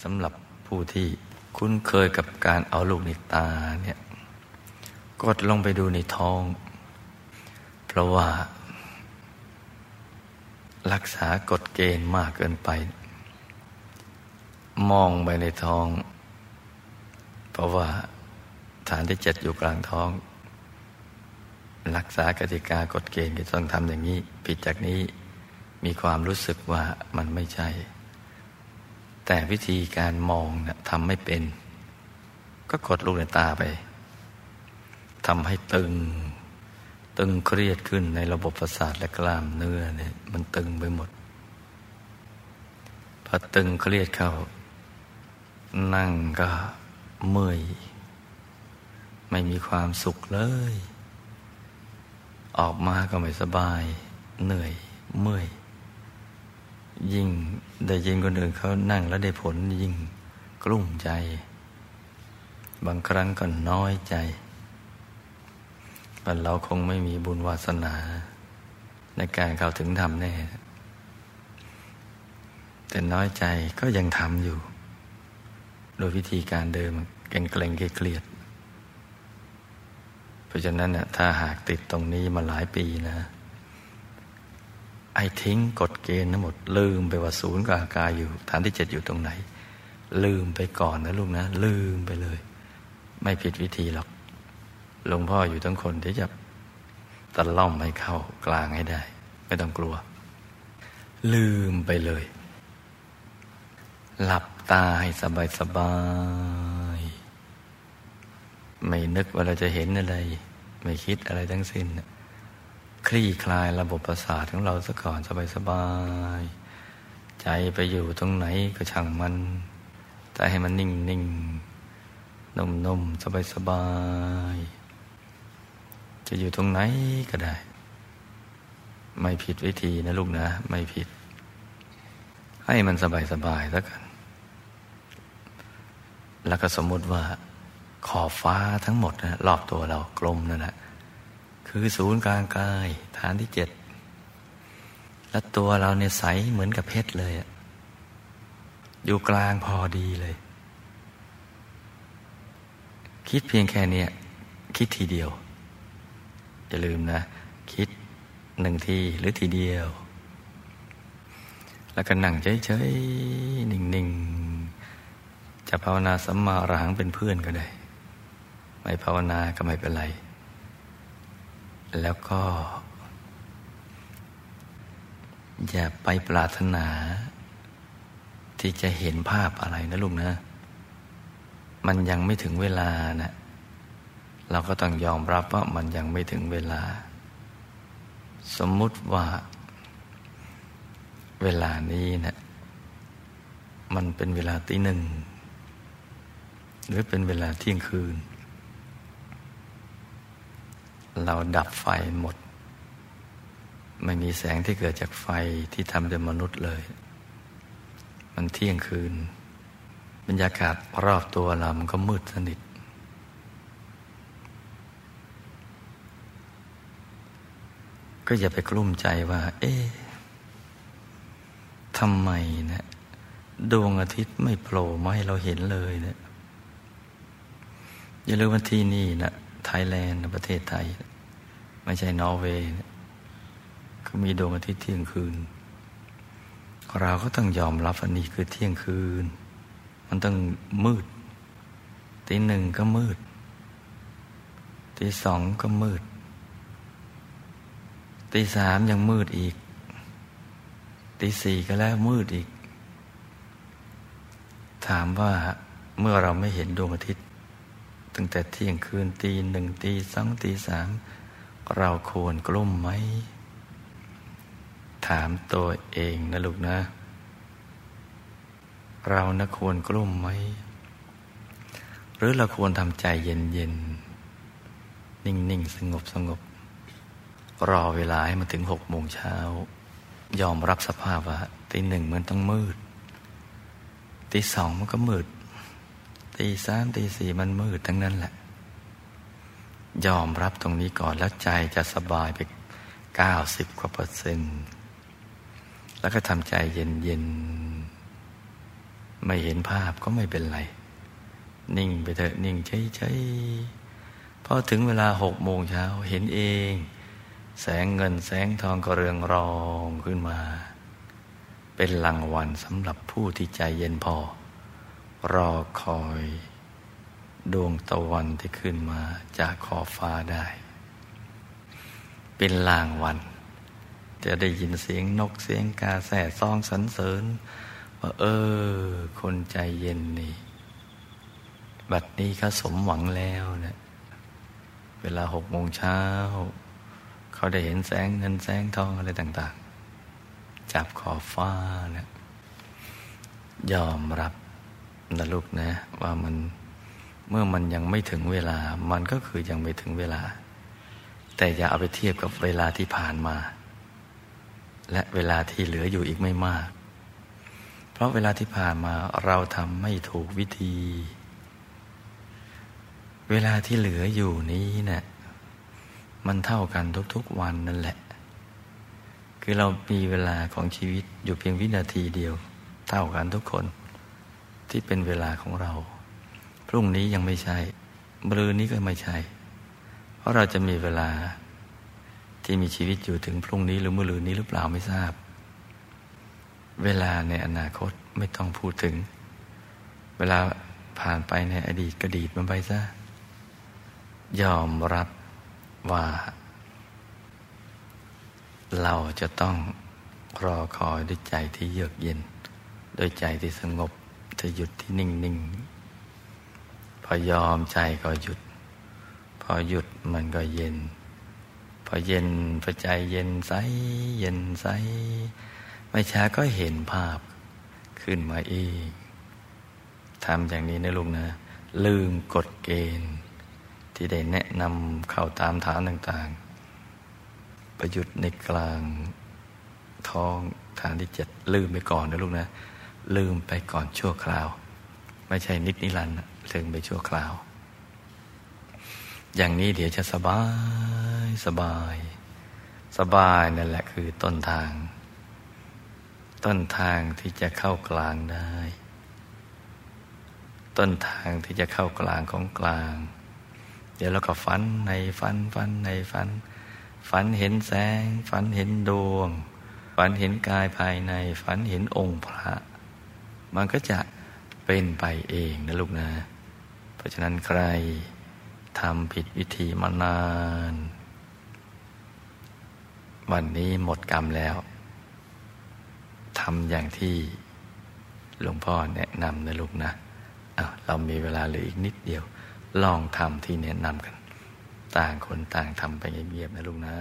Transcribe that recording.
สำหรับผู้ที่คุ้นเคยกับการเอาลูกในตาเนี่ยกดลงไปดูในท้อง เพราะว่า รักษากฎเกณฑ์มากเกินไป มองไปในท้อง เพราะว่าฐานที่เจ็ดอยู่กลางท้อง รักษากติกากฎเกณฑ์ที่ต้องทำอย่างนี้ ผิดจากนี้มีความรู้สึกว่ามันไม่ใช่ แต่วิธีการมองนะทำไม่เป็น ก็กดลูกในตาไปทำให้ตึง ตึงเครียดขึ้นในระบบประสาทและกล้ามเนื้อเนี่ยมันตึงไปหมดพอตึงเครียดเข้า นั่งก็เมื่อยไม่มีความสุขเลย ออกมาก็ไม่สบาย เหนื่อยเมื่อย ยิ่งได้ยินคนอื่นเขานั่งแล้วได้ผลยิ่งกลุ้มใจ บางครั้งก็น้อยใจว่าเราคงไม่มีบุญวาสนา ในการเข้าถึงธรรมแน่ แต่น้อยใจก็ยังทำอยู่ โดยวิธีการเดิมเกรงเกรงเครียด เพราะฉะนั้นน่ถ้าหากติดตรงนี้มาหลายปีนะ ไอ้ทิ้งกฎเกณฑ์ทั้งหมด ลืมไปว่าศูนย์กลากายอยู่ฐานที่เจ็ดอยู่ตรงไหน ลืมไปก่อนนะลูกนะ ลืมไปเลย ไม่ผิดวิธีหรอกหลวงพ่ออยู่ทั้งคนที่จะตะล่อมให้เข้ากลางให้ได้ ไม่ต้องกลัว ลืมไปเลย หลับตาให้สบายสบายไม่นึกว่าเราจะเห็นอะไร ไม่คิดอะไรทั้งสิ้น ลี่คลายระบบประสาทของเราซะก่อนสบายสบายใจไปอยู่ตรงไหนก็ช่างมันใจให้มันนิ่งนิ่งนุ่มนุ่มสบายสบาย จะอยู่ตรงไหนก็ได้ ไม่ผิดวิธีนะลูกนะ ไม่ผิด ให้มันสบายสบายแล้วกัน แล้วก็สมมติว่าขอบฟ้าทั้งหมดนะรอบตัวเรากลมนั่นแหละ คือศูนย์กลางกาย ฐานที่เจ็ดและตัวเราเนี่ยใสเหมือนกับเพชรเลยอยู่กลางพอดีเลย คิดเพียงแค่นี้คิดทีเดียว อย่าลืมนะ คิดหนึ่งทีหรือทีเดียว แล้วก็นั่งเฉยๆนิ่งๆจะภาวนาสัมมาอรหังเป็นเพื่อนก็ได้ ไม่ภาวนาก็ไม่เป็นไร แล้วก็ อย่าไปปรารถนา ที่จะเห็นภาพอะไรนะลุงนะ มันยังไม่ถึงเวลานะเราก็ต้องยอมรับว่ามันยังไม่ถึงเวลา สมมุติว่า เวลานี้นะมันเป็นเวลาตีหนึ่ง หรือเป็นเวลาเที่ยงคืน เราดับไฟหมด ไม่มีแสงที่เกิดจากไฟที่ทำโดยมนุษย์เลย มันเที่ยงคืน บรรยากาศรอบตัวเรามันก็มืดสนิท ก็อย่าไปกลุ้มใจว่า เอ๊ะทำไมนะดวงอาทิตย์ไม่โผล่มาให้เราเห็นเลยเนะอย่าลืมว่าที่นี่นะไทยแลนด์ประเทศไทย ไม่ใช่นอร์เวย์ก็มีดวงอาทิตย์เที่ยงคืน เราก็ต้องยอมรับอันนี้คือเที่ยงคืน มันต้องมืดตีหนึ่งก็มืดตีสองก็มืดตีสามยังมืดอีกตีสี่ก็แล้วมืดอีก ถามว่าเมื่อเราไม่เห็นดวงอาทิตย์ ตั้งแต่เที่ยงคืนตีหนึ่งตีสองตีสาม เราควรกลุ้มไหม ถามตัวเองนะลูกนะ เรานะควรกลุ้มไหม หรือเราควรทำใจเย็นๆนิ่งๆสงบสงบ รอเวลาให้มันถึงหกโมงเช้า ยอมรับสภาพว่าตีหนึ่งมันต้องมืดตีสองมันก็มืดตีสามตีสี่มันมืดทั้งนั้นแหละ ยอมรับตรงนี้ก่อนแล้วใจจะสบายไปเก้าสิบกว่าเปอร์เซ็นต์ แล้วก็ทำใจเย็นเย็นไม่เห็นภาพก็ไม่เป็นไร นิ่งไปเถอะนิ่งเฉยๆพอถึงเวลาหกโมงเช้าเห็นเอง แสงเงินแสงทองก็เรืองรองขึ้นมา เป็นรางวัลสำหรับผู้ที่ใจเย็นพอ รอคอย ดวงตะวันที่ขึ้นมาจากขอบฟ้าได้ เป็นลางวัน จะได้ยินเสียงนกเสียงกาแส่ซองสรรเสริญ ว่าเออ คนใจเย็นนี่ บัดนี้เขาสมหวังแล้วเนะี่ยเวลาหกโมงเช้า เขาได้เห็นแสงเงินแสงทองอะไรต่าง ๆ จับขอบฟ้าเนะยอมรับนะลูกนะ ว่ามัน เมื่อมันยังไม่ถึงเวลา มันก็คือยังไม่ถึงเวลา แต่อย่าเอาไปเทียบกับเวลาที่ผ่านมา และเวลาที่เหลืออยู่อีกไม่มาก เพราะเวลาที่ผ่านมาเราทำไม่ถูกวิธี เวลาที่เหลืออยู่นี้เนะี่ยมันเท่ากันทุกๆวันนั่นแหละ คือเรามีเวลาของชีวิตอยู่เพียงวินาทีเดียว เท่ากันทุกคนที่เป็นเวลาของเรา รุ่งนี้ยังไม่ใช่มรืนนี้ก็ไม่ใช่ เพราะเราจะมีเวลาที่มีชีวิตอยู่ถึงพรุ่งนี้หรือมรืนนี้หรือเปล่าไม่ทราบ เวลาในอนาคตไม่ต้องพูดถึง เวลาผ่านไปในอดีตก็ดีดมันไปซะยอมรับว่า เราจะต้องรอคอยด้วยใจที่เยือกเย็น โดยใจที่สงบจะหยุดที่นิ่งนิ่ พอยอมใจก็หยุด พอหยุดมันก็เย็น พอเย็นพอใจเย็นใสเย็นใสไม่ช้าก็เห็นภาพขึ้นมาเองทำอย่างนี้นะลุงนะ ลืมกฎเกณฑ์ ที่ได้แนะนำเข้าตามฐานต่างๆ ประยุทธ์ในกลางท้องฐานที่เจ็ดลืมไปก่อนนะลุงนะ ลืมไปก่อนชั่วคราว ไม่ใช่นิดนิรันดร์ ลืมไปชั่วคราว อย่างนี้เดี๋ยวจะสบายสบาย สบายนั่นแหละคือต้นทาง ต้นทางที่จะเข้ากลางได้ ต้นทางที่จะเข้ากลางของกลาง เดี๋ยวเราก็ฝันในฝันฝันในฝัน ฝันเห็นแสง ฝันเห็นดวง ฝันเห็นกายภายใน ฝันเห็นองค์พระ มันก็จะเป็นไปเองนะลูกนะ ราะฉะนั้นใครทำผิดวิธีมานาน วันนี้หมดกรรมแล้วทำอย่างที่หลวงพ่อแนะนำนะลูกนะะเรามีเวลาเหลืออีกนิดเดียว ลองทำที่แนะนำกัน ต่างคนต่างทำไปเงียบๆนะลูกนะ